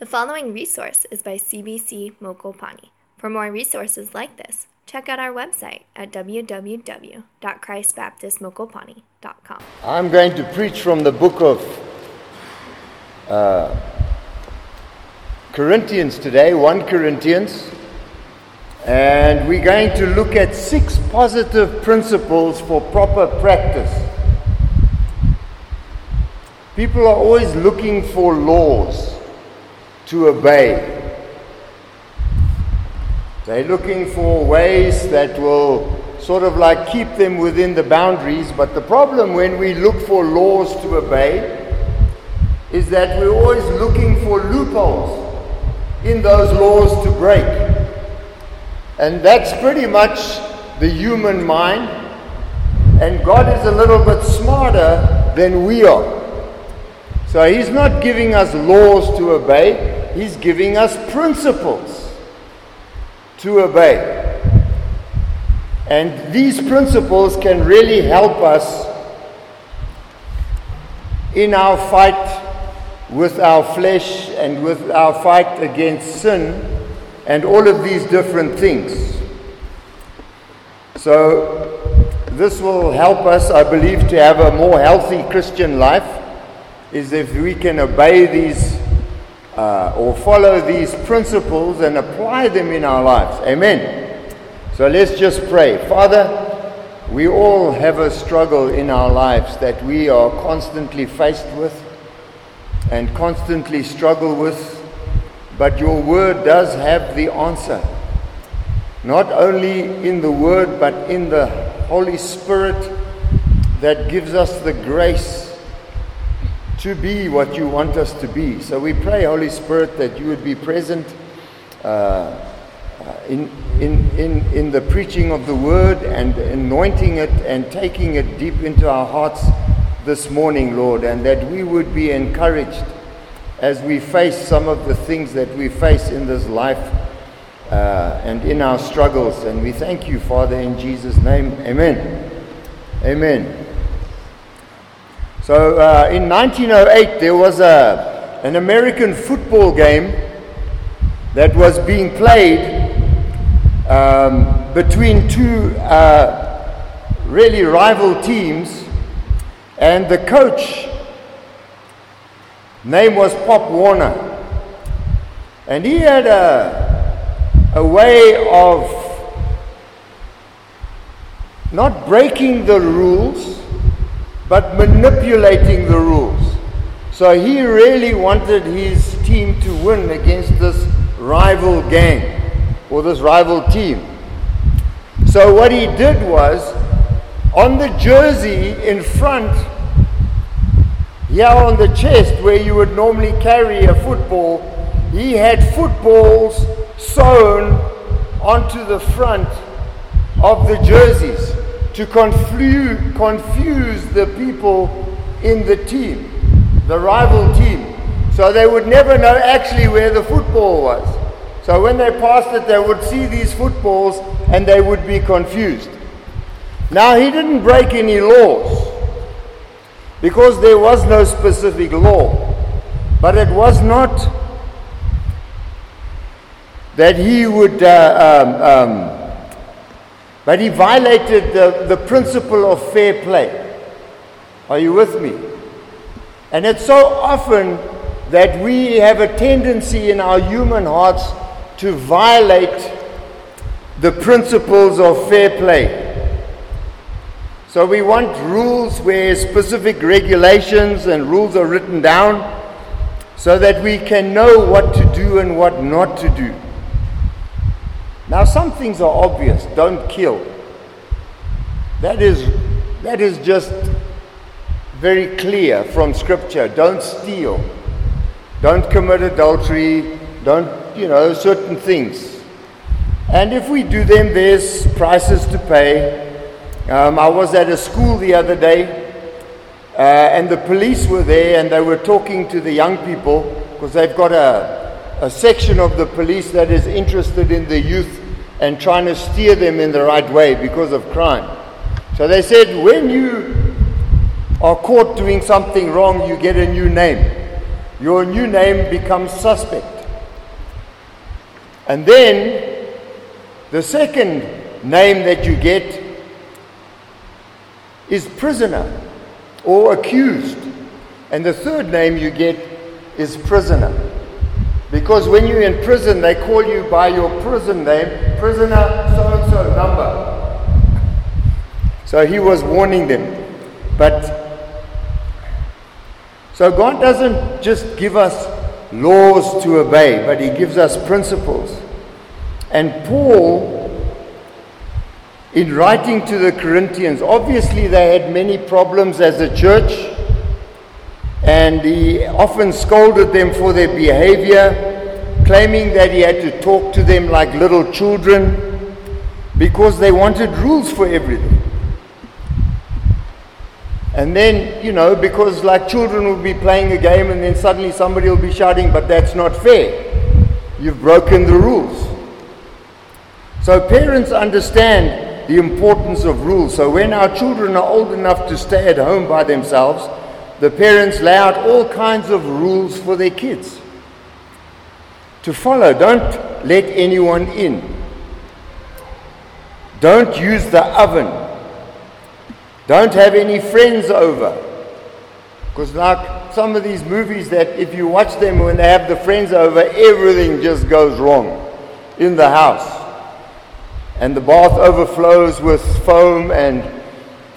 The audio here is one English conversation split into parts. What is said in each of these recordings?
The following resource is by CBC Mokopani. For more resources like this, check out our website at www.christbaptistmokopani.com. I'm going to preach from the book of uh, Corinthians today, 1 Corinthians, and we're going to look at six positive principles for proper practice. People are always looking for laws to obey. They're looking for ways that will sort of like keep them within the boundaries. But the problem when we look for laws to obey is that we're always looking for loopholes in those laws to break. And that's pretty much the human mind. And God is a little bit smarter than we are. So He's not giving us laws to obey, He's giving us principles to obey. And these principles can really help us in our fight with our flesh and with our fight against sin and all of these different things. So, this will help us, I believe, to have a more healthy Christian life. Is if we can obey these uh, or follow these principles and apply them in our lives. Amen. So let's just pray. Father, we all have a struggle in our lives that we are constantly faced with and constantly struggle with, but your word does have the answer. Not only in the word, but in the Holy Spirit that gives us the grace to be what you want us to be. So we pray, Holy Spirit, that you would be present uh, in, in, in, in the preaching of the word and anointing it and taking it deep into our hearts this morning, Lord, and that we would be encouraged as we face some of the things that we face in this life uh, and in our struggles. And we thank you, Father, in Jesus' name. Amen. Amen. So uh, in 1908, there was a, an American football game that was being played um, between two uh, really rival teams, and the coach name was Pop Warner, and he had a, a way of not breaking the rules but manipulating the rules. So he really wanted his team to win against this rival gang or this rival team. So what he did was on the jersey in front, here on the chest where you would normally carry a football, he had footballs sewn onto the front of the jerseys to confuse, confuse the people in the team, the rival team. So they would never know actually where the football was. So when they passed it, they would see these footballs and they would be confused. Now, he didn't break any laws because there was no specific law. But it was not that he would uh, um, um, but he violated the, the principle of fair play. Are you with me? And it's so often that we have a tendency in our human hearts to violate the principles of fair play. So we want rules where specific regulations and rules are written down so that we can know what to do and what not to do. Now, some things are obvious don't kill. That is, that is just very clear from Scripture. Don't steal. Don't commit adultery. Don't, you know, certain things. And if we do them, there's prices to pay. Um, I was at a school the other day, uh, and the police were there, and they were talking to the young people because they've got a, a section of the police that is interested in the youth and trying to steer them in the right way because of crime. So they said, when you are caught doing something wrong, you get a new name. your new name becomes suspect. And then the second name that you get is prisoner or accused. And the third name you get is prisoner. Because when you're in prison, they call you by your prison name, prisoner so and so number. So he was warning them. But so God doesn't just give us laws to obey, but he gives us principles. And Paul in writing to the Corinthians, obviously they had many problems as a church, and he often scolded them for their behavior, claiming that he had to talk to them like little children because they wanted rules for everything. And then, you know, because like children will be playing a game and then suddenly somebody will be shouting, but that's not fair. You've broken the rules. So parents understand the importance of rules. So when our children are old enough to stay at home by themselves, the parents lay out all kinds of rules for their kids to follow. Don't let anyone in. Don't use the oven. Don't have any friends over. Because, like some of these movies, that if you watch them when they have the friends over, everything just goes wrong in the house and the bath overflows with foam and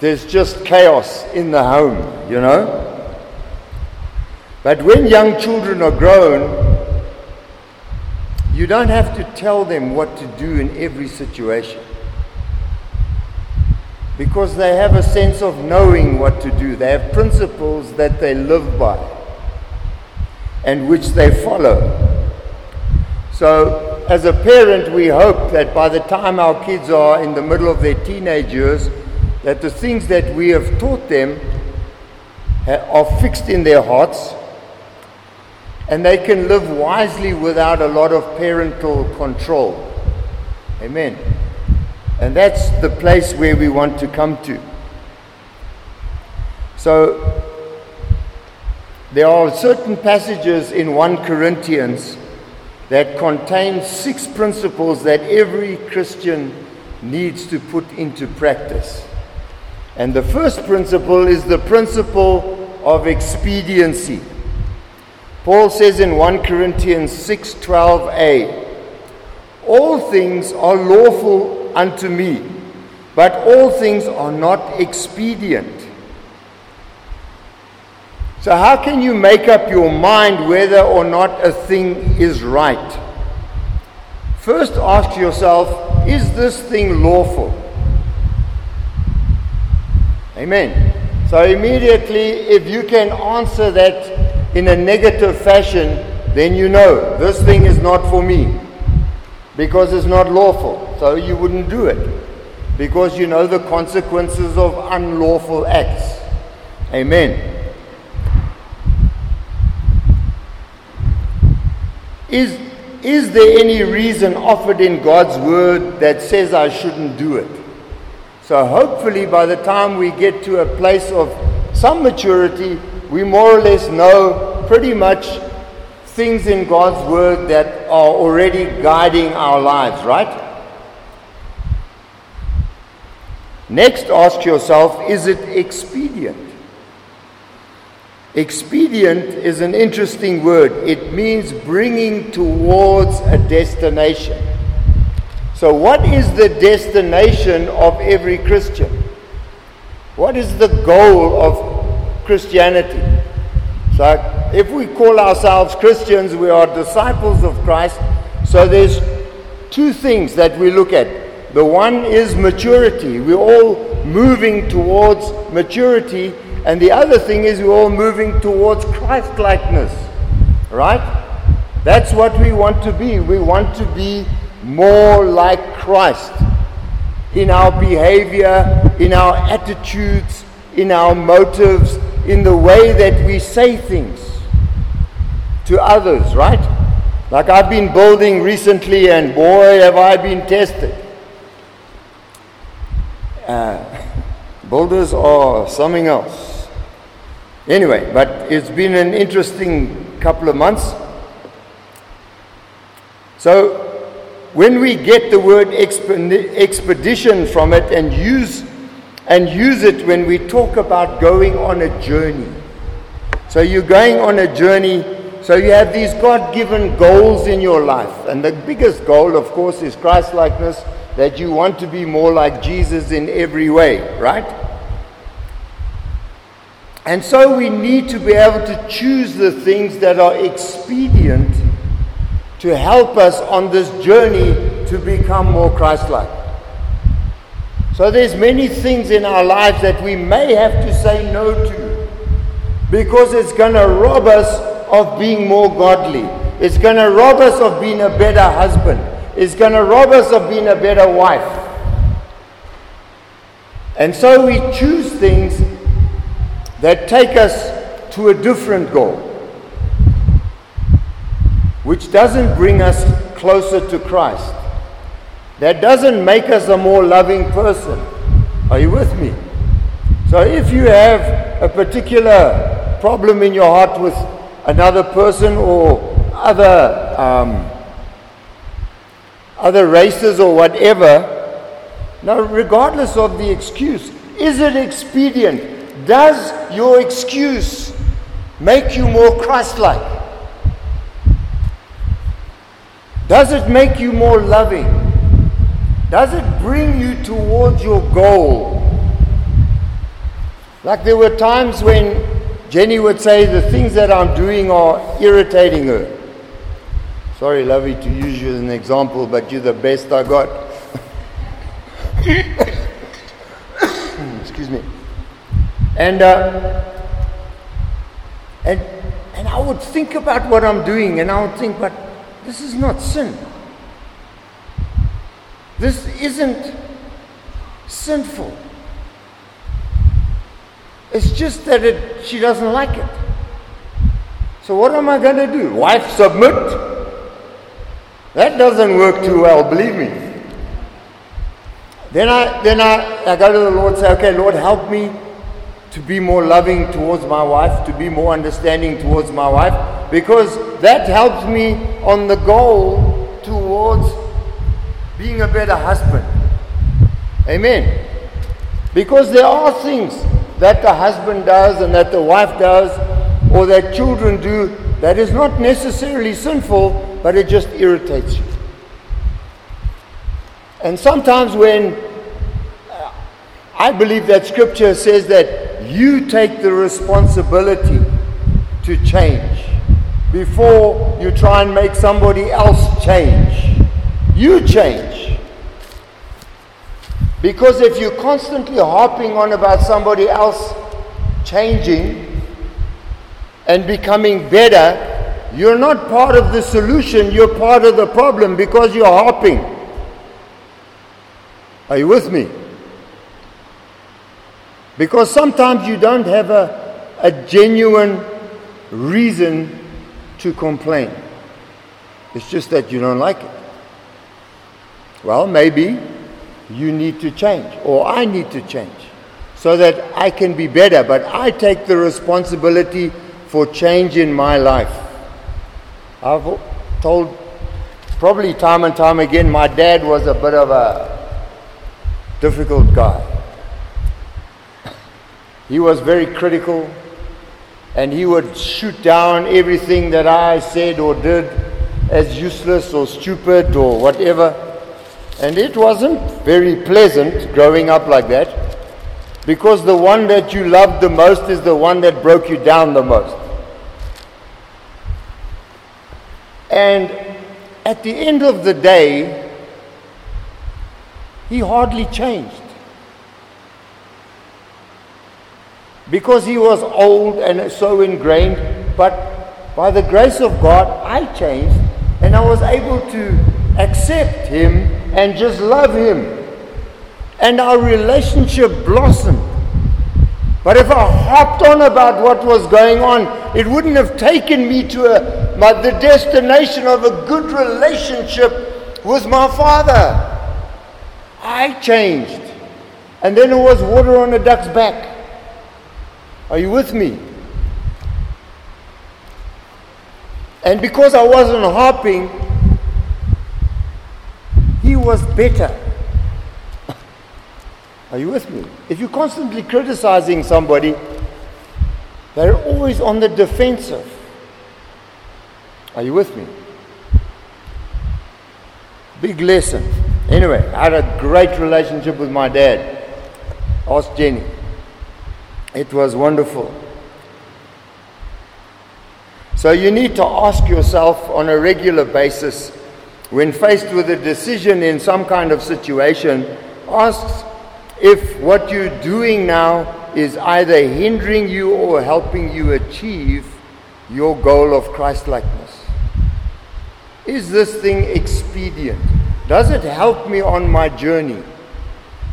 there's just chaos in the home, you know? But when young children are grown, you don't have to tell them what to do in every situation. Because they have a sense of knowing what to do. They have principles that they live by and which they follow. So as a parent, we hope that by the time our kids are in the middle of their teenage years, that the things that we have taught them are fixed in their hearts and they can live wisely without a lot of parental control. Amen. And that's the place where we want to come to. So, there are certain passages in 1 Corinthians that contain six principles that every Christian needs to put into practice. And the first principle is the principle of expediency. Paul says in 1 Corinthians 6:12a, all things are lawful unto me, but all things are not expedient. So, how can you make up your mind whether or not a thing is right? First, ask yourself is this thing lawful? Amen. So, immediately, if you can answer that in a negative fashion, then you know this thing is not for me because it's not lawful. So, you wouldn't do it because you know the consequences of unlawful acts. Amen. Is, is there any reason offered in God's word that says I shouldn't do it? So, hopefully, by the time we get to a place of some maturity, we more or less know pretty much things in God's word that are already guiding our lives, right? Next, ask yourself is it expedient? Expedient is an interesting word. It means bringing towards a destination. So, what is the destination of every Christian? What is the goal of Christianity? So, if we call ourselves Christians, we are disciples of Christ. So, there's two things that we look at. The one is maturity. We're all moving towards maturity and the other thing is we're all moving towards Christ likeness. Right? That's what we want to be. We want to be more like Christ in our behavior, in our attitudes, in our motives, in the way that we say things to others, right? Like I've been building recently, and boy, have I been tested. Uh, builders are something else. Anyway, but it's been an interesting couple of months. So, when we get the word expedition from it and use and use it when we talk about going on a journey. So you're going on a journey, so you have these God given goals in your life. And the biggest goal, of course, is Christ likeness, that you want to be more like Jesus in every way, right? And so we need to be able to choose the things that are expedient to help us on this journey to become more Christ like. So there's many things in our lives that we may have to say no to because it's going to rob us of being more godly. It's going to rob us of being a better husband. It's going to rob us of being a better wife. And so we choose things that take us to a different goal, which doesn't bring us closer to Christ. That doesn't make us a more loving person. Are you with me? So if you have a particular problem in your heart with another person or other um, other races or whatever, now regardless of the excuse, is it expedient? Does your excuse make you more Christ like? Does it make you more loving? Does it bring you towards your goal? Like there were times when Jenny would say, The things that I'm doing are irritating her. Sorry, Lovey, to use you as an example, but you're the best I got. Excuse me. And, uh, and, and I would think about what I'm doing, and I would think, but this is not sin. This isn't sinful. It's just that it, she doesn't like it. So, what am I going to do? Wife, submit? That doesn't work too well, believe me. Then I, then I, I go to the Lord and say, okay, Lord, help me to be more loving towards my wife, to be more understanding towards my wife, because that helps me on the goal towards being a better husband. Amen. Because there are things that the husband does and that the wife does or that children do that is not necessarily sinful, but it just irritates you. And sometimes when I believe that scripture says that you take the responsibility to change before you try and make somebody else change. You change. Because if you're constantly harping on about somebody else changing and becoming better, you're not part of the solution, you're part of the problem because you're harping. Are you with me? Because sometimes you don't have a, a genuine reason to complain. It's just that you don't like it. Well, maybe you need to change, or I need to change, so that I can be better. But I take the responsibility for change in my life. I've told probably time and time again, my dad was a bit of a difficult guy. He was very critical and he would shoot down everything that I said or did as useless or stupid or whatever. And it wasn't very pleasant growing up like that because the one that you loved the most is the one that broke you down the most. And at the end of the day, he hardly changed. Because he was old and so ingrained, but by the grace of God, I changed and I was able to accept him and just love him. And our relationship blossomed. But if I hopped on about what was going on, it wouldn't have taken me to a, my, the destination of a good relationship with my father. I changed. And then it was water on a duck's back. Are you with me? And because I wasn't harping, he was better. Are you with me? If you're constantly criticizing somebody, they're always on the defensive. Are you with me? Big lesson. Anyway, I had a great relationship with my dad. Ask Jenny. It was wonderful. So you need to ask yourself on a regular basis when faced with a decision in some kind of situation, ask if what you're doing now is either hindering you or helping you achieve your goal of Christlikeness. Is this thing expedient? Does it help me on my journey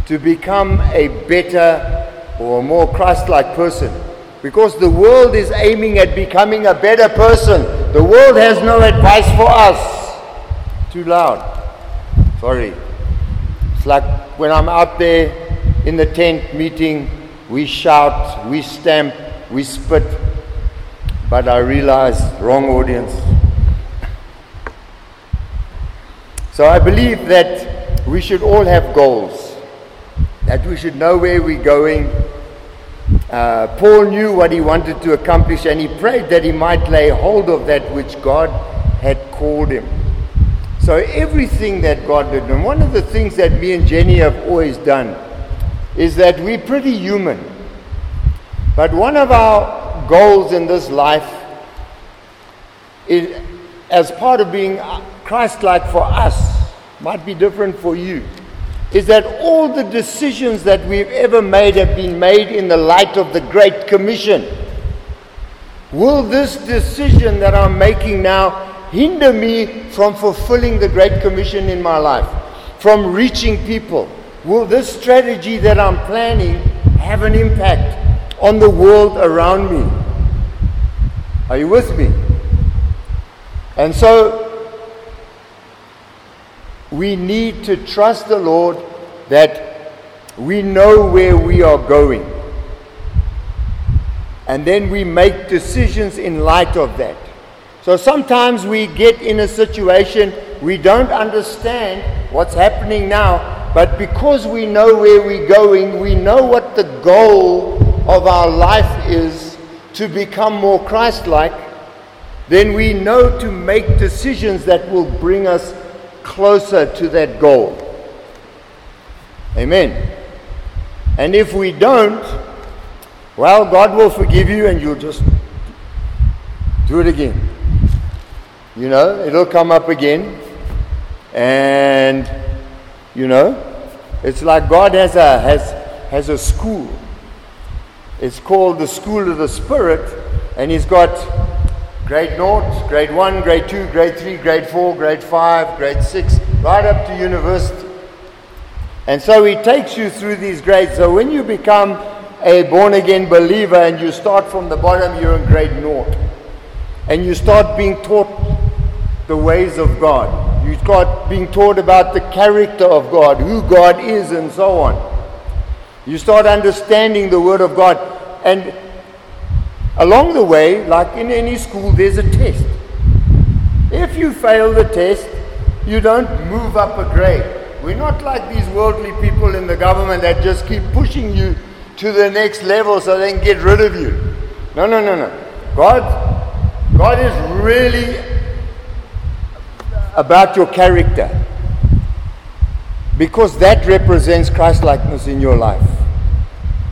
to become a better or more Christ like person? Because the world is aiming at becoming a better person. The world has no advice for us. Too loud. Sorry. It's like when I'm out there in the tent meeting, we shout, we stamp, we spit. But I realize, wrong audience. So I believe that we should all have goals, that we should know where we're going. Uh, Paul knew what he wanted to accomplish and he prayed that he might lay hold of that which God had called him. So everything that God did, and one of the things that me and Jenny have always done is that we're pretty human. But one of our goals in this life is, as part of being Christ like for us, might be different for you, is that all the decisions that we've ever made have been made in the light of the Great Commission. Will this decision that I'm making now hinder me from fulfilling the Great Commission in my life, from reaching people? Will this strategy that I'm planning have an impact on the world around me? Are you with me? And so we need to trust the Lord that we know where we are going. And then we make decisions in light of that. So sometimes we get in a situation we don't understand what's happening now, but because we know where we're going, we know what the goal of our life is to become more Christ like, then we know to make decisions that will bring us closer to that goal. Amen. And if we don't, well, God will forgive you and you'll just do it again. You know, it'll come up again. And, you know, it's like God has a, has, has a school. It's called the School of the Spirit. And He's got grade naught, grade 1, grade 2, grade 3, grade 4, grade 5, grade 6, right up to university. And so he takes you through these grades. So when you become a born again believer and you start from the bottom, you're in grade naught. And you start being taught the ways of God. You start being taught about the character of God, who God is, and so on. You start understanding the Word of God. And Along the way, like in any school, there's a test. If you fail the test, you don't move up a grade. We're not like these worldly people in the government that just keep pushing you to the next level so they can get rid of you. No, no, no, no. God, God is really about your character because that represents Christ likeness in your life.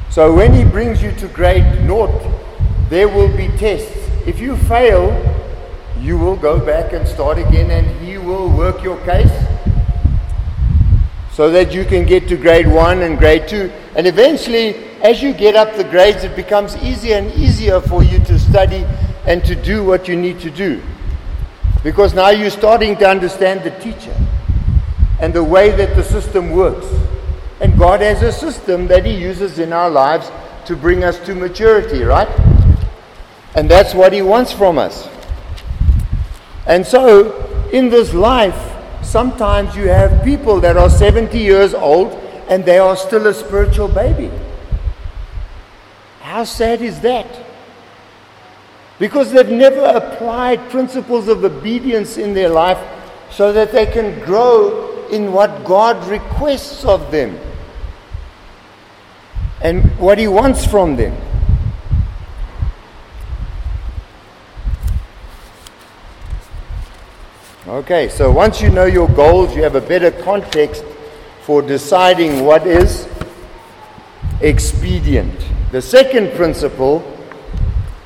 So when He brings you to grade naught, there will be tests. If you fail, you will go back and start again, and He will work your case so that you can get to grade one and grade two. And eventually, as you get up the grades, it becomes easier and easier for you to study and to do what you need to do. Because now you're starting to understand the teacher and the way that the system works. And God has a system that He uses in our lives to bring us to maturity, right? And that's what He wants from us. And so, in this life, sometimes you have people that are 70 years old and they are still a spiritual baby. How sad is that? Because they've never applied principles of obedience in their life so that they can grow in what God requests of them and what He wants from them. Okay, so once you know your goals, you have a better context for deciding what is expedient. The second principle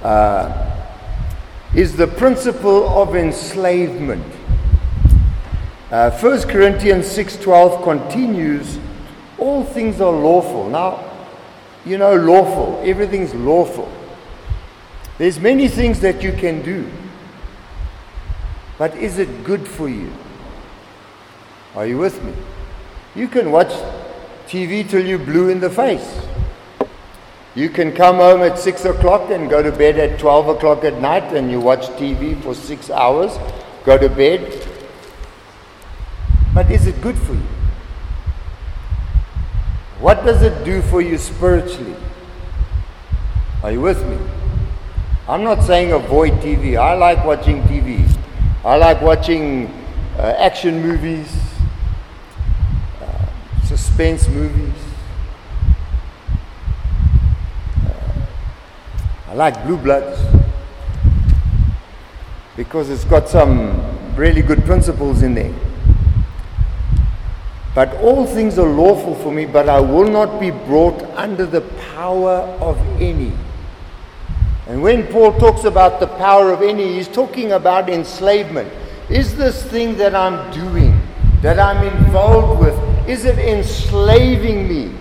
uh, is the principle of enslavement. Uh, 1 Corinthians 6:12 continues, all things are lawful. Now, you know lawful, everything's lawful. There's many things that you can do. But is it good for you? Are you with me? You can watch TV till you're blue in the face. You can come home at 6 o'clock and go to bed at 12 o'clock at night and you watch TV for six hours, go to bed. But is it good for you? What does it do for you spiritually? Are you with me? I'm not saying avoid TV. I like watching TV. I like watching uh, action movies, uh, suspense movies. I like Blue Bloods because it's got some really good principles in there. But all things are lawful for me, but I will not be brought under the power of any. And when Paul talks about the power of any, he's talking about enslavement. Is this thing that I'm doing, that I'm involved with, is it enslaving me?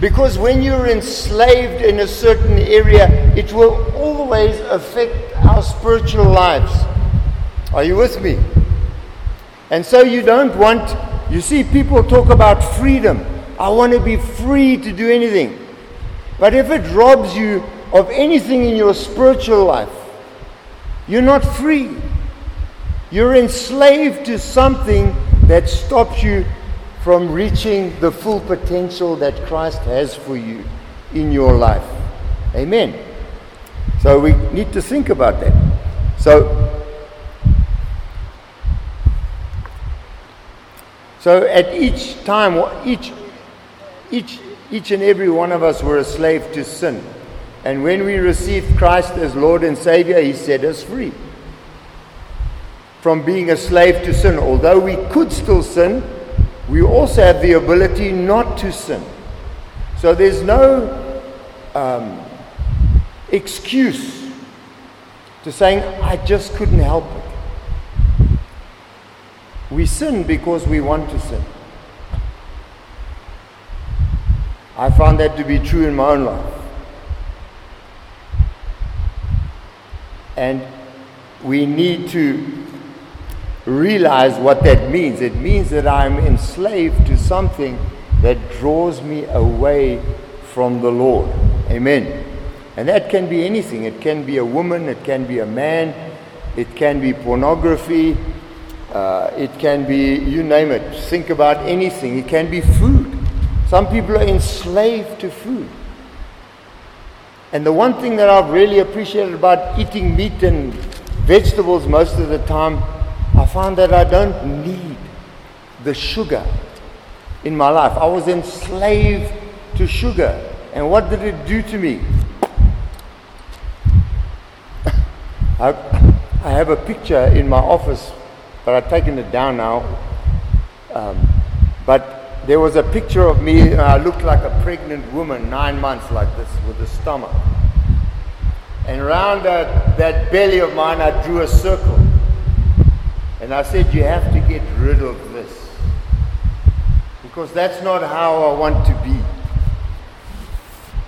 Because when you're enslaved in a certain area, it will always affect our spiritual lives. Are you with me? And so you don't want, you see, people talk about freedom. I want to be free to do anything. But if it robs you of anything in your spiritual life, you're not free. You're enslaved to something that stops you from reaching the full potential that Christ has for you in your life. Amen. So we need to think about that. So, so at each time, each, each, each and every one of us were a slave to sin. And when we received Christ as Lord and Savior, He set us free from being a slave to sin. Although we could still sin, we also have the ability not to sin. So there's no um, excuse to saying, I just couldn't help it. We sin because we want to sin. I found that to be true in my own life. And we need to realize what that means. It means that I'm enslaved to something that draws me away from the Lord. Amen. And that can be anything. It can be a woman, it can be a man, it can be pornography, uh, it can be, you name it. Think about anything. It can be food. Some people are enslaved to food. And the one thing that I've really appreciated about eating meat and vegetables most of the time I found that I don't need the sugar in my life. I was enslaved to sugar. And what did it do to me? I, I have a picture in my office, but I've taken it down now. Um, but there was a picture of me, and I looked like a pregnant woman, nine months like this, with a stomach. And around that, that belly of mine, I drew a circle. And I said, You have to get rid of this. Because that's not how I want to be.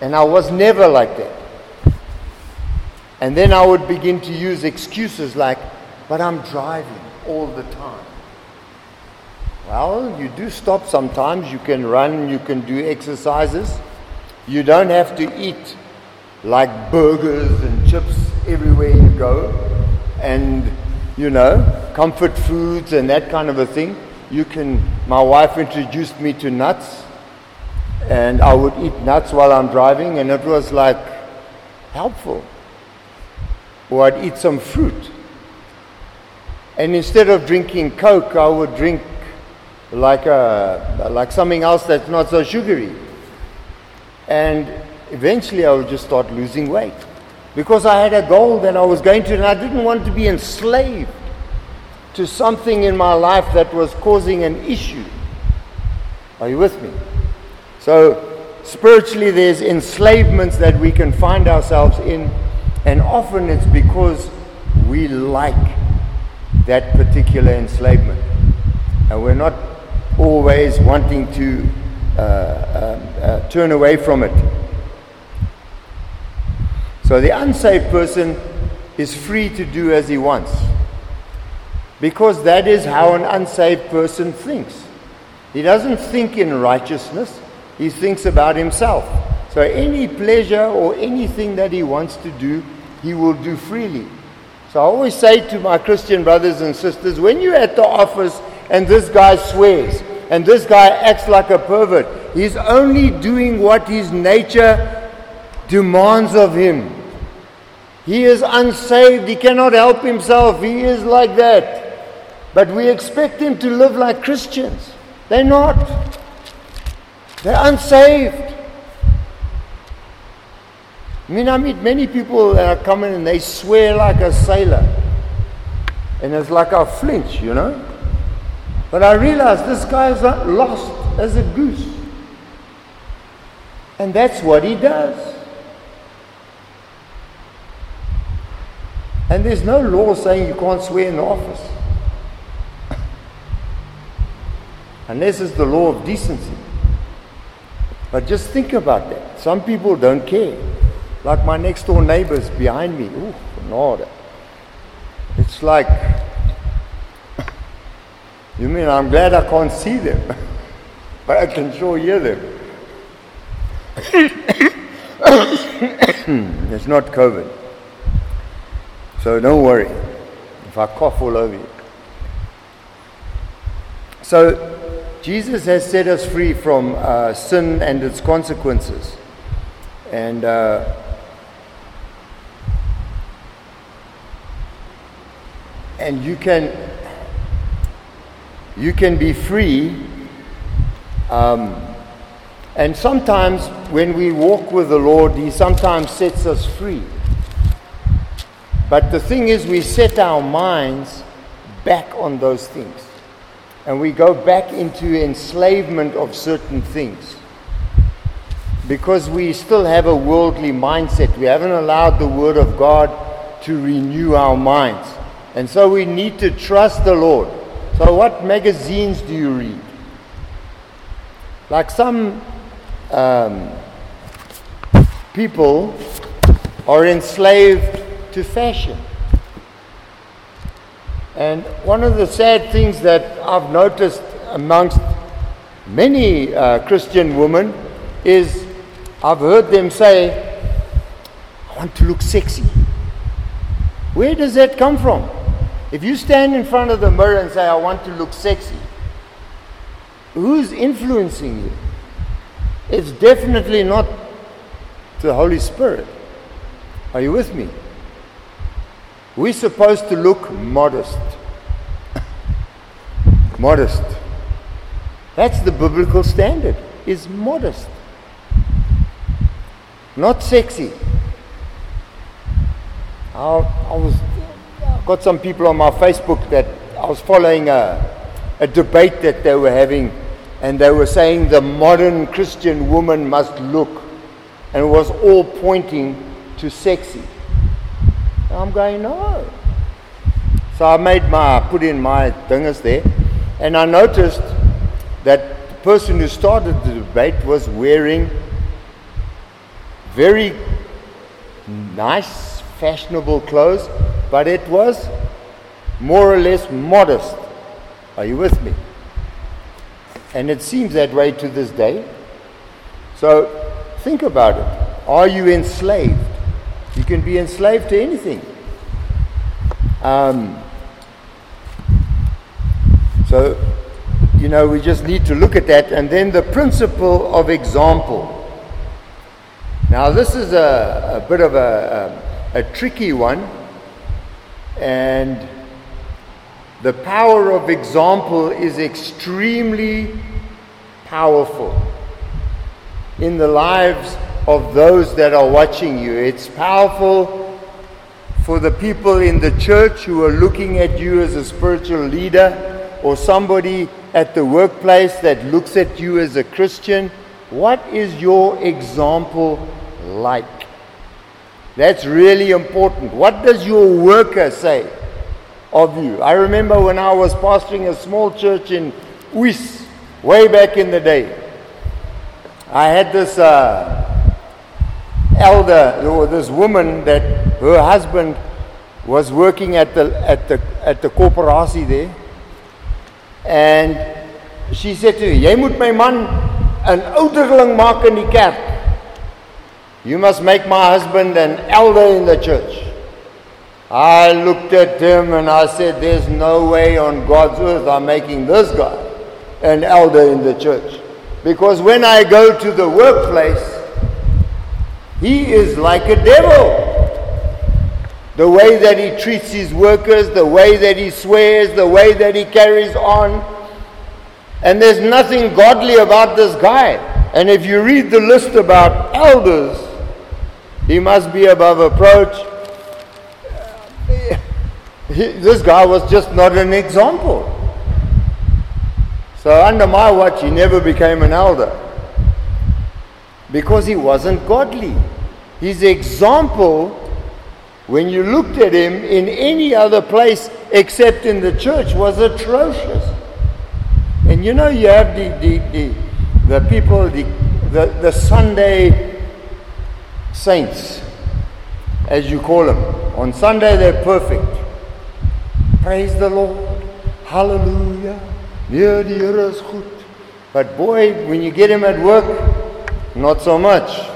And I was never like that. And then I would begin to use excuses like, But I'm driving all the time. Well, you do stop sometimes. You can run, you can do exercises. You don't have to eat like burgers and chips everywhere you go. And you know, comfort foods and that kind of a thing. You can, my wife introduced me to nuts, and I would eat nuts while I'm driving, and it was like helpful. or I'd eat some fruit. And instead of drinking Coke, I would drink like, a, like something else that's not so sugary. And eventually I would just start losing weight because I had a goal that I was going to, and I didn't want to be enslaved to something in my life that was causing an issue. Are you with me? So, spiritually, there's enslavements that we can find ourselves in, and often it's because we like that particular enslavement. And we're not always wanting to uh, uh, uh, turn away from it. So the unsaved person is free to do as he wants. Because that is how an unsaved person thinks. He doesn't think in righteousness, he thinks about himself. So any pleasure or anything that he wants to do, he will do freely. So I always say to my Christian brothers and sisters when you're at the office and this guy swears and this guy acts like a pervert, he's only doing what his nature demands of him. He is unsaved. He cannot help himself. He is like that. But we expect him to live like Christians. They're not. They're unsaved. I mean, I meet many people that are coming and they swear like a sailor. And it's like I flinch, you know. But I realize this guy is lost as a goose. And that's what he does. And there's no law saying you can't swear in the office. Unless it's the law of decency. But just think about that. Some people don't care. Like my next door neighbors behind me. Ooh, no. It's like, you mean I'm glad I can't see them, but I can sure hear them. Hmm, it's not COVID. So don't worry if I cough all over you. So Jesus has set us free from uh, sin and its consequences. And uh, and you can you can be free um, and sometimes when we walk with the lord he sometimes sets us free but the thing is, we set our minds back on those things. And we go back into enslavement of certain things. Because we still have a worldly mindset. We haven't allowed the Word of God to renew our minds. And so we need to trust the Lord. So, what magazines do you read? Like some um, people are enslaved to fashion. And one of the sad things that I've noticed amongst many uh, Christian women is I've heard them say, I want to look sexy. Where does that come from? If you stand in front of the mirror and say, I want to look sexy, who's influencing you? It's definitely not the Holy Spirit. Are you with me? We're supposed to look modest. modest. That's the biblical standard, is modest. Not sexy. I, I was got some people on my Facebook that I was following a, a debate that they were having and they were saying the modern Christian woman must look and it was all pointing to sexy. I'm going, no. So I made my, put in my dingers there, and I noticed that the person who started the debate was wearing very nice, fashionable clothes, but it was more or less modest. Are you with me? And it seems that way to this day. So think about it. Are you enslaved? You can be enslaved to anything. Um, so, you know, we just need to look at that. And then the principle of example. Now, this is a, a bit of a, a, a tricky one And the power of example is extremely powerful in the lives of those that are watching you. It's powerful for the people in the church who are looking at you as a spiritual leader or somebody at the workplace that looks at you as a Christian. What is your example like? That's really important. What does your worker say of you? I remember when I was pastoring a small church in Uis, way back in the day. I had this uh, elder, or this woman that her husband was working at the at the at the corporasie there, and she said to me, "Jy moet my man 'n ouderling maak in die kerk." You must make my husband an elder in the church. I looked at him and I said, There's no way on God's earth I'm making this guy an elder in the church. Because when I go to the workplace, he is like a devil. The way that he treats his workers, the way that he swears, the way that he carries on. And there's nothing godly about this guy. And if you read the list about elders, he must be above approach. This guy was just not an example. So, under my watch, he never became an elder because he wasn't godly. His example, when you looked at him in any other place except in the church, was atrocious. And you know, you have the, the, the, the people, the, the, the Sunday saints, as you call them. On Sunday, they're perfect. Praise the Lord. Hallelujah. Is good. But boy, when you get him at work, not so much.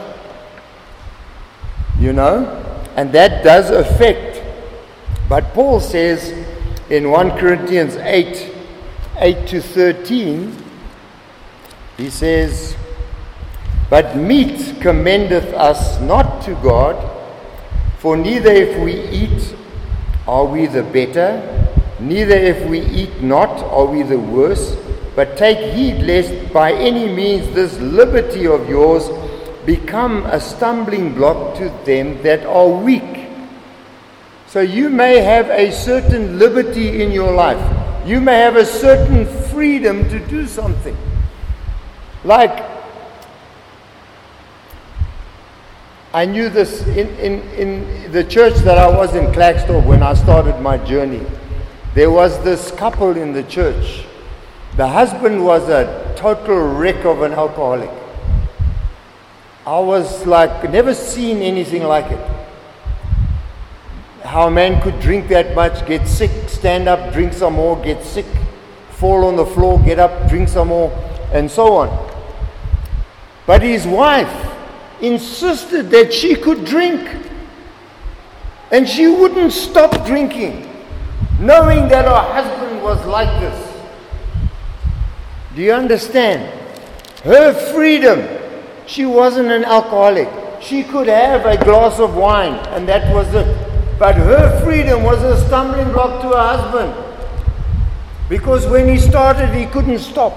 You know? And that does affect. But Paul says in 1 Corinthians 8 8 to 13, he says, but meat commendeth us not to God, for neither if we eat are we the better, neither if we eat not are we the worse. But take heed lest by any means this liberty of yours become a stumbling block to them that are weak. So you may have a certain liberty in your life. You may have a certain freedom to do something. Like I knew this in, in, in the church that I was in Klerksdorp when I started my journey. There was this couple in the church. The husband was a total wreck of an alcoholic. I was like, never seen anything like it. How a man could drink that much, get sick, stand up, drink some more, get sick, fall on the floor, get up, drink some more, and so on. But his wife, insisted that she could drink. And she wouldn't stop drinking, knowing that her husband was like this. Do you understand? Her freedom, she wasn't an alcoholic. She could have a glass of wine, and that was it. But her freedom was a stumbling block to her husband. Because when he started, he couldn't stop.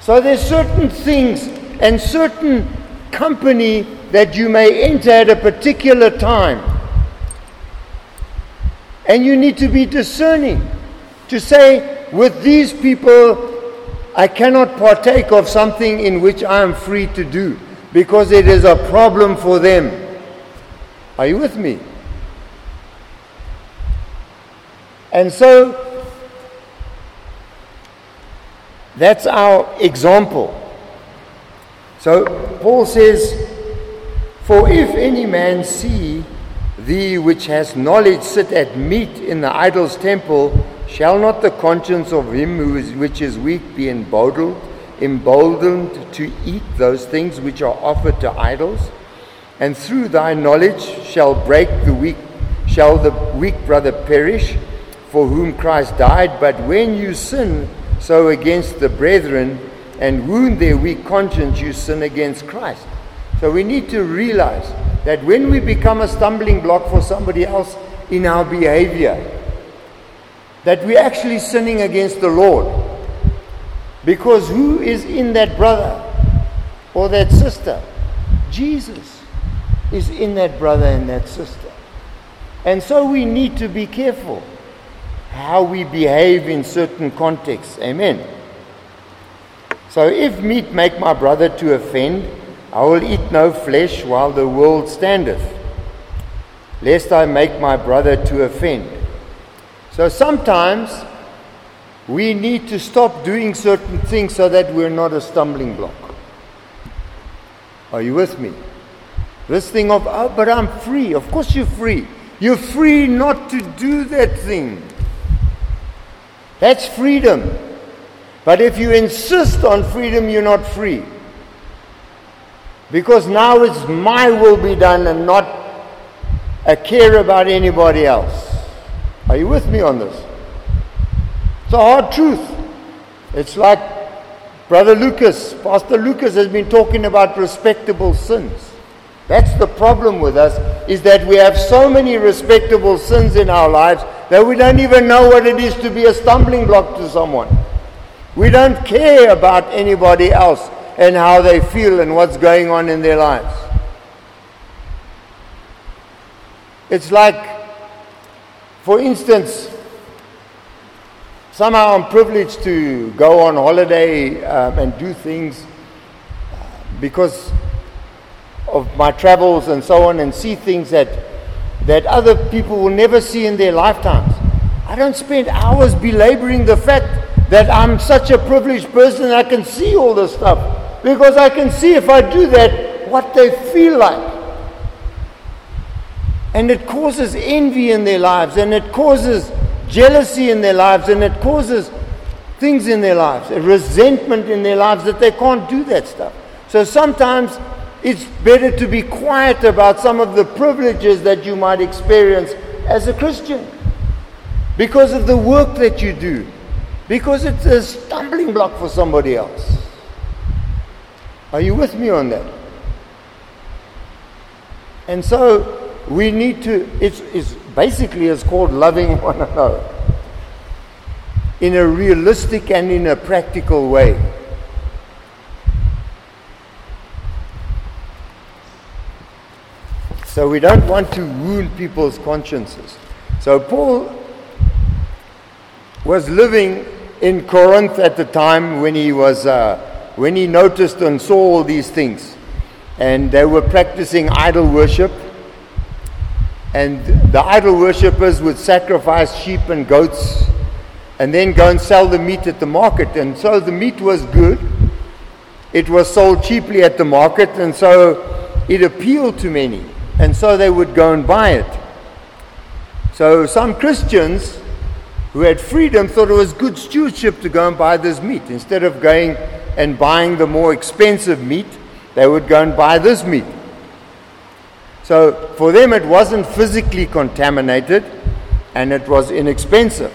So there's certain things and certain company that you may enter at a particular time. And you need to be discerning to say, with these people, I cannot partake of something in which I am free to do because it is a problem for them. Are you with me? And so, that's our example. So Paul says, For if any man see thee which has knowledge sit at meat in the idol's temple, shall not the conscience of him who is, which is weak be emboldened, emboldened to eat those things which are offered to idols? And through thy knowledge shall break the weak, shall the weak brother perish, for whom Christ died. But when you sin so against the brethren, and wound their weak conscience, you sin against Christ. So we need to realize that when we become a stumbling block for somebody else, in our behavior that we're actually sinning against the Lord. Because who is in that brother or that sister? Jesus is in that brother and that sister. And so we need to be careful how we behave in certain contexts. Amen. So if meat make my brother to offend, I will eat no flesh while the world standeth, lest I make my brother to offend. So sometimes we need to stop doing certain things so that we're not a stumbling block. Are you with me? This thing of, oh, but I'm free. Of course you're free. You're free not to do that thing. That's freedom. But if you insist on freedom, you're not free. Because now it's my will be done and not a care about anybody else. Are you with me on this? It's a hard truth. It's like Brother Lucas, Pastor Lucas has been talking about respectable sins. That's the problem with us, is that we have so many respectable sins in our lives that we don't even know what it is to be a stumbling block to someone. We don't care about anybody else and how they feel and what's going on in their lives. It's like, for instance, somehow I'm privileged to go on holiday um, and do things because of my travels and so on and see things that, that other people will never see in their lifetimes. I don't spend hours belaboring the fact that I'm such a privileged person and I can see all this stuff. Because I can see if I do that what they feel like. And it causes envy in their lives, and it causes jealousy in their lives, and it causes things in their lives, a resentment in their lives that they can't do that stuff. So sometimes it's better to be quiet about some of the privileges that you might experience as a Christian because of the work that you do because it's a stumbling block for somebody else. Are you with me on that? And so we need to, it's, it's basically it's called loving one another in a realistic and in a practical way. So we don't want to wound people's consciences. So Paul was living in Corinth at the time when he was uh, when he noticed and saw all these things, and they were practicing idol worship. And the idol worshippers would sacrifice sheep and goats and then go and sell the meat at the market. And so the meat was good. It was sold cheaply at the market, and so it appealed to many. And so they would go and buy it. So some Christians who had freedom thought it was good stewardship to go and buy this meat. Instead of going and buying the more expensive meat, they would go and buy this meat. So for them, it wasn't physically contaminated and it was inexpensive.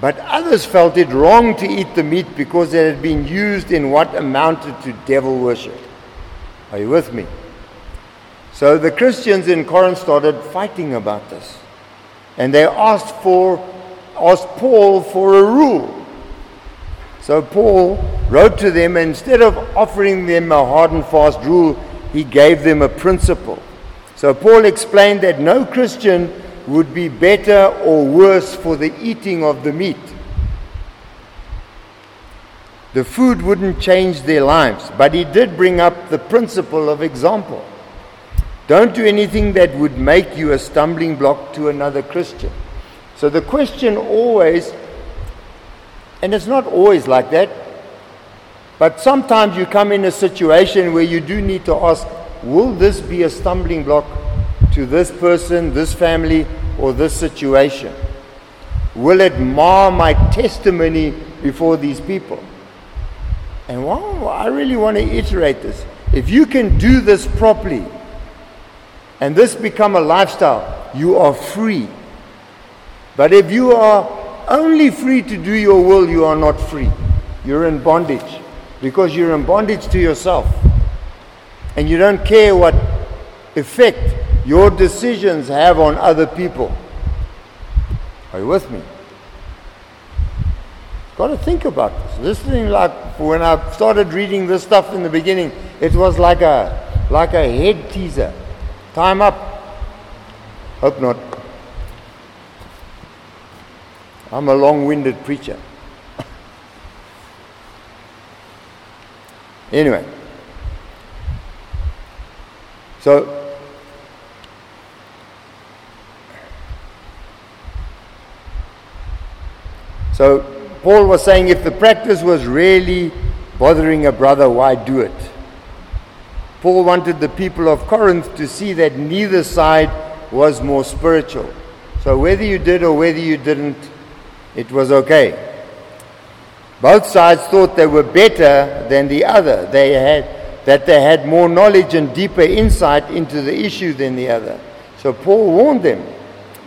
But others felt it wrong to eat the meat because it had been used in what amounted to devil worship. Are you with me? So the Christians in Corinth started fighting about this. And they asked for asked Paul for a rule. So Paul wrote to them, instead of offering them a hard and fast rule, he gave them a principle. So Paul explained that no Christian would be better or worse for the eating of the meat. The food wouldn't change their lives, but he did bring up the principle of example. Don't do anything that would make you a stumbling block to another Christian. So the question always, and it's not always like that, but sometimes you come in a situation where you do need to ask, will this be a stumbling block to this person, this family, or this situation? Will it mar my testimony before these people? And wow, I really want to iterate this. If you can do this properly, and this become a lifestyle, you are free. But if you are only free to do your will, you are not free. You're in bondage because you're in bondage to yourself. And you don't care what effect your decisions have on other people. Are you with me? Got to think about this. This Listening like when I started reading this stuff in the beginning, it was like a like a head teaser. Time up. Hope not. I'm a long-winded preacher. Anyway. So So Paul was saying if the practice was really bothering a brother, why do it? Paul wanted the people of Corinth to see that neither side was more spiritual. So whether you did or whether you didn't, it was okay. Both sides thought they were better than the other. They had that they had more knowledge and deeper insight into the issue than the other. So Paul warned them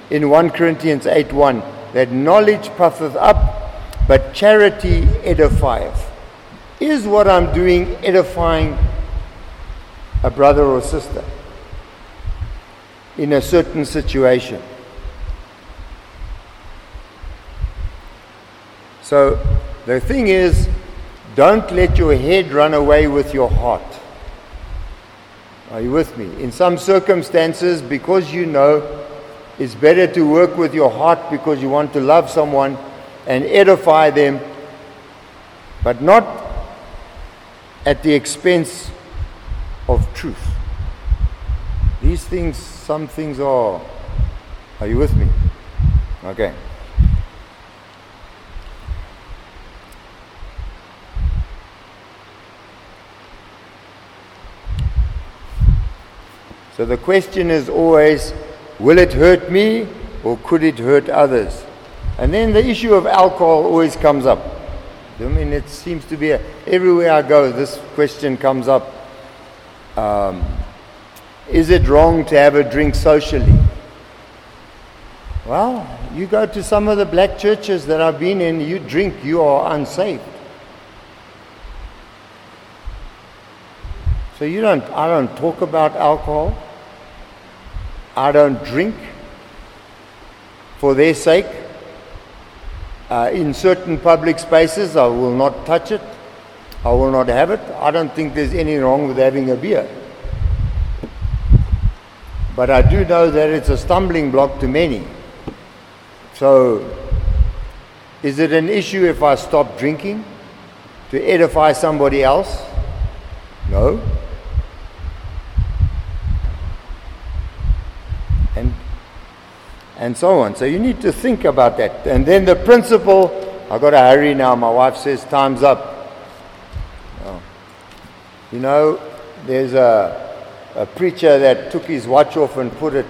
in 1 Corinthians 8:1 that knowledge puffeth up, but charity edifieth. Is what I'm doing edifying a brother or sister in a certain situation? So the thing is, don't let your head run away with your heart. Are you with me? In some circumstances, because you know it's better to work with your heart because you want to love someone and edify them, but not at the expense of truth. These things, some things are. Are you with me? Okay. So the question is always Will it hurt me or could it hurt others? And then the issue of alcohol always comes up. I mean, it seems to be a, everywhere I go, this question comes up. Um, is it wrong to have a drink socially? Well, you go to some of the black churches that I've been in, you drink, you are unsafe. So you don't, I don't talk about alcohol. I don't drink for their sake. Uh, in certain public spaces, I will not touch it. I will not have it. I don't think there's any wrong with having a beer. But I do know that it's a stumbling block to many. So, is it an issue if I stop drinking to edify somebody else? No. and and so on. So you need to think about that. And then the principle, I've got to hurry now. My wife says time's up. Oh. You know, there's a, a preacher that took his watch off and put it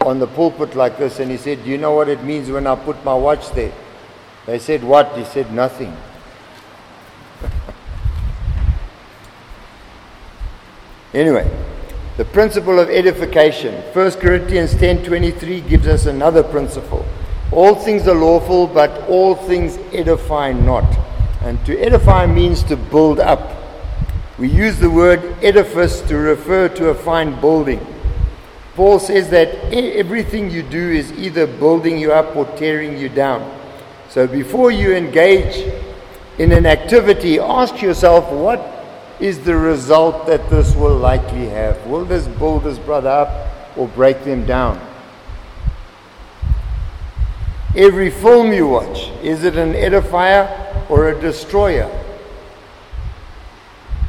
on the pulpit like this, and he said, Do you know what it means when I put my watch there? They said, What? He said, Nothing. anyway. The principle of edification. 1 Corinthians 10:23 gives us another principle. All things are lawful, but all things edify not. And to edify means to build up. We use the word edifice to refer to a fine building. Paul says that everything you do is either building you up or tearing you down. So before you engage in an activity, ask yourself what is the result that this will likely have. Will this build this brother up or break them down? Every film you watch, is it an edifier or a destroyer?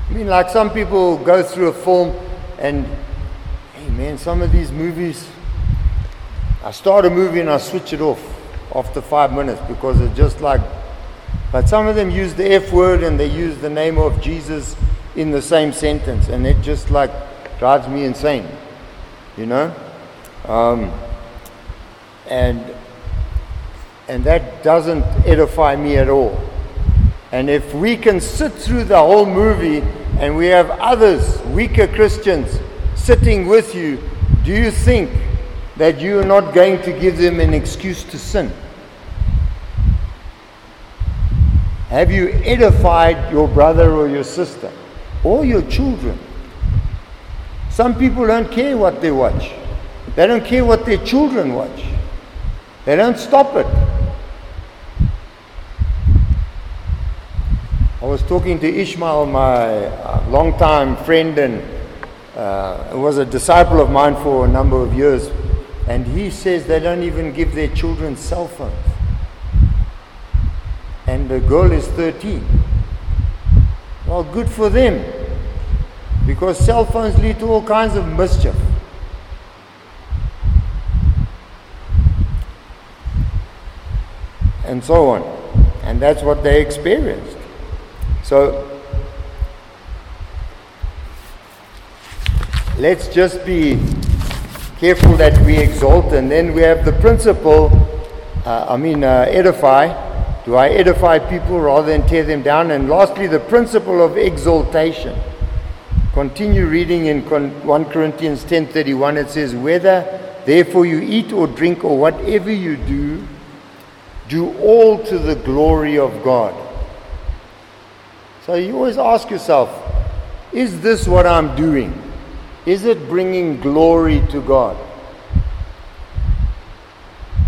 I mean, like some people go through a film and, hey man, some of these movies, I start a movie and I switch it off after five minutes because it's just like, but some of them use the F word and they use the name of Jesus in the same sentence, and it just like drives me insane, you know. Um, and and that doesn't edify me at all. And if we can sit through the whole movie and we have others, weaker Christians, sitting with you, do you think that you are not going to give them an excuse to sin? Have you edified your brother or your sister? Or your children. Some people don't care what they watch. They don't care what their children watch. They don't stop it. I was talking to Ishmael, my uh, longtime friend, and uh, was a disciple of mine for a number of years. And he says they don't even give their children cell phones. And the girl is 13. Well, good for them. Because cell phones lead to all kinds of mischief. And so on. And that's what they experienced. So let's just be careful that we exalt, and then we have the principle. Uh, I mean, uh, edify. Do I edify people rather than tear them down? And lastly, the principle of exaltation. Continue reading in 1 Corinthians 10:31. It says, "Whether therefore you eat or drink or whatever you do, do all to the glory of God." So you always ask yourself, is this what I'm doing? Is it bringing glory to God?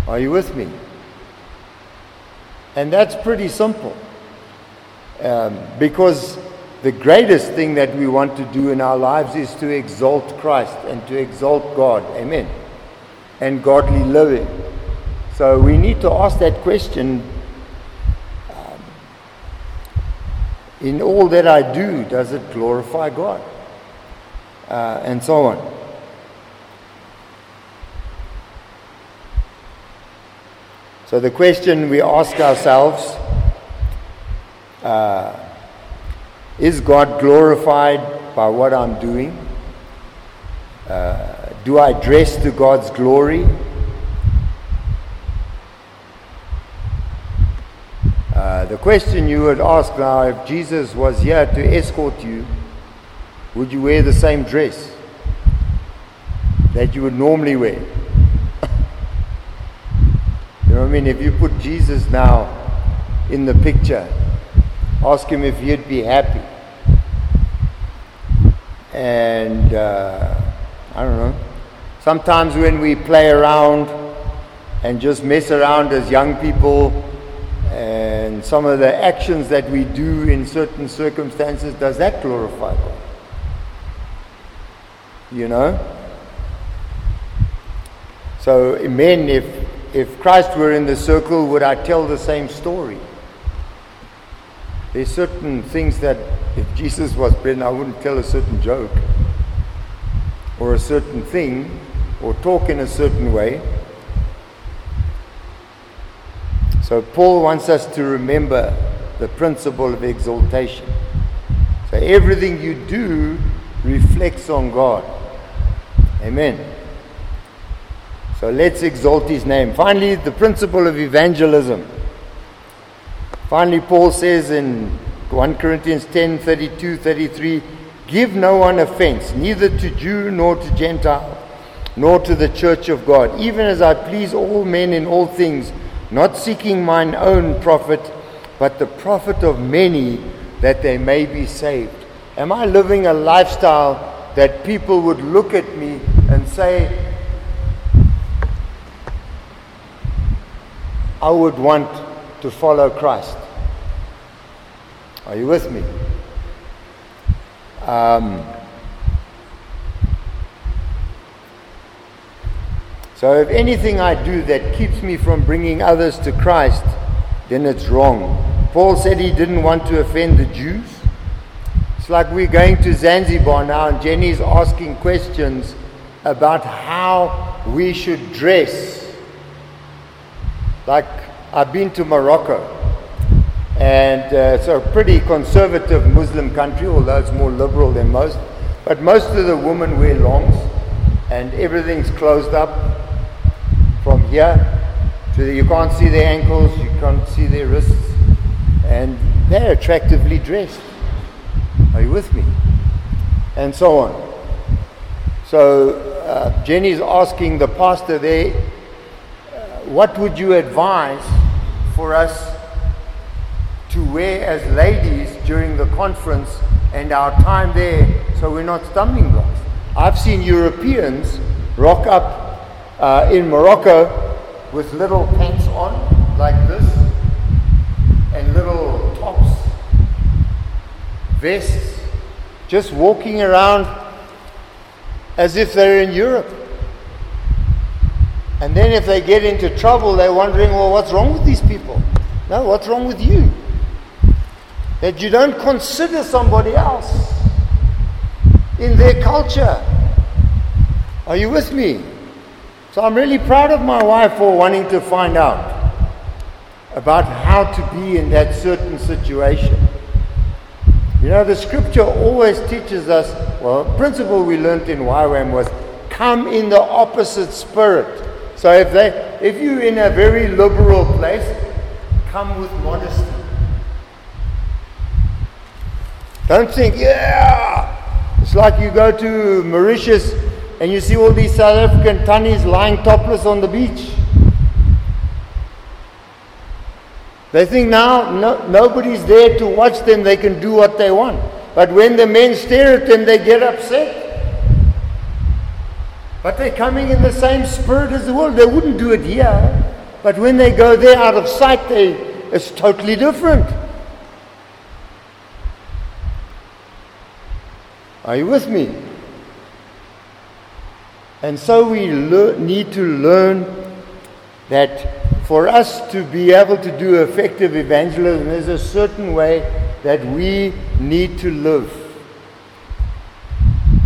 Are you with me? And that's pretty simple. Um, because the greatest thing that we want to do in our lives is to exalt Christ and to exalt God. Amen. And godly living. So we need to ask that question in all that I do, does it glorify God? Uh, and so on. So the question we ask ourselves uh, is God glorified by what I'm doing? Uh, do I dress to God's glory? Uh, the question you would ask now if Jesus was here to escort you, would you wear the same dress that you would normally wear? You know what I mean? If you put Jesus now in the picture, ask him if he'd be happy. And uh, I don't know. Sometimes when we play around and just mess around as young people, and some of the actions that we do in certain circumstances, does that glorify God? You know? So, men, if, if Christ were in the circle, would I tell the same story? There's certain things that if Jesus was present, I wouldn't tell a certain joke or a certain thing or talk in a certain way. So Paul wants us to remember the principle of exaltation. So everything you do reflects on God. Amen. So let's exalt his name. Finally, the principle of evangelism. Finally, Paul says in 1 Corinthians 10 32 33, Give no one offense, neither to Jew nor to Gentile, nor to the church of God, even as I please all men in all things not seeking mine own profit, but the profit of many that they may be saved. Am I living a lifestyle that people would look at me and say, I would want to follow Christ? Are you with me? Um, So if anything I do that keeps me from bringing others to Christ, then it's wrong. Paul said he didn't want to offend the Jews. It's like we're going to Zanzibar now, and Jenny's asking questions about how we should dress. Like I've been to Morocco, and uh, it's a pretty conservative Muslim country, although it's more liberal than most. But most of the women wear longs, and everything's closed up from here to the, you can't see their ankles, you can't see their wrists, and they're attractively dressed. Are you with me? And so on. So uh, Jenny's asking the pastor there, what would you advise for us to wear as ladies during the conference and our time there so we're not stumbling blocks? I've seen Europeans rock up uh, in Morocco with little pants on, like this, and little tops, vests, just walking around as if they're in Europe. And then if they get into trouble, they're wondering, well, what's wrong with these people? No, what's wrong with you? That you don't consider somebody else in their culture. Are you with me? So I'm really proud of my wife for wanting to find out about how to be in that certain situation. You know, the scripture always teaches us, well, a principle we learned in YWAM was come in the opposite spirit. So if they if you're in a very liberal place, come with modesty. Don't think, yeah. It's like you go to Mauritius and you see all these South African tunnies lying topless on the beach. They think now no, nobody's there to watch them, they can do what they want. But when the men stare at them, they get upset. But they're coming in the same spirit as the world. They wouldn't do it here. But when they go there out of sight, they, it's totally different. Are you with me? And so we need to learn that for us to be able to do effective evangelism, there's a certain way that we need to live.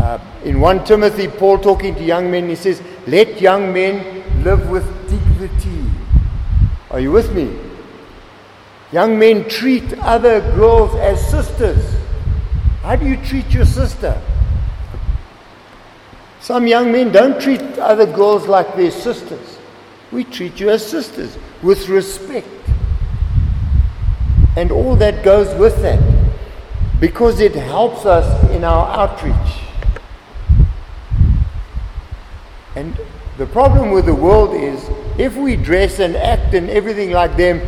Uh, in 1 Timothy, Paul talking to young men, he says, Let young men live with dignity. Are you with me? Young men treat other girls as sisters. How do you treat your sister? Some young men don't treat other girls like their sisters. We treat you as sisters with respect. And all that goes with that because it helps us in our outreach. And the problem with the world is if we dress and act and everything like them,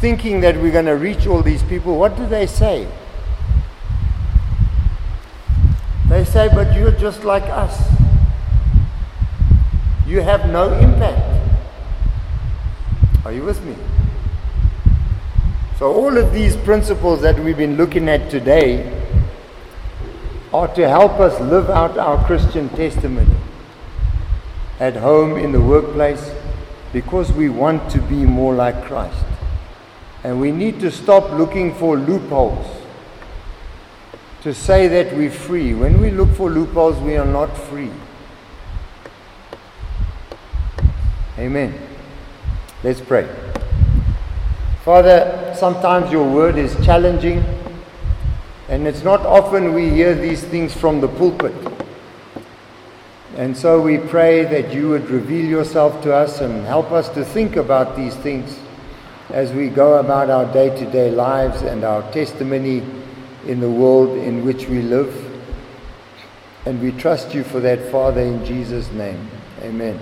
thinking that we're going to reach all these people, what do they say? They say, but you're just like us. You have no impact. Are you with me? So, all of these principles that we've been looking at today are to help us live out our Christian testimony at home, in the workplace, because we want to be more like Christ. And we need to stop looking for loopholes to say that we're free. When we look for loopholes, we are not free. Amen. Let's pray. Father, sometimes your word is challenging, and it's not often we hear these things from the pulpit. And so we pray that you would reveal yourself to us and help us to think about these things as we go about our day to day lives and our testimony in the world in which we live. And we trust you for that, Father, in Jesus' name. Amen.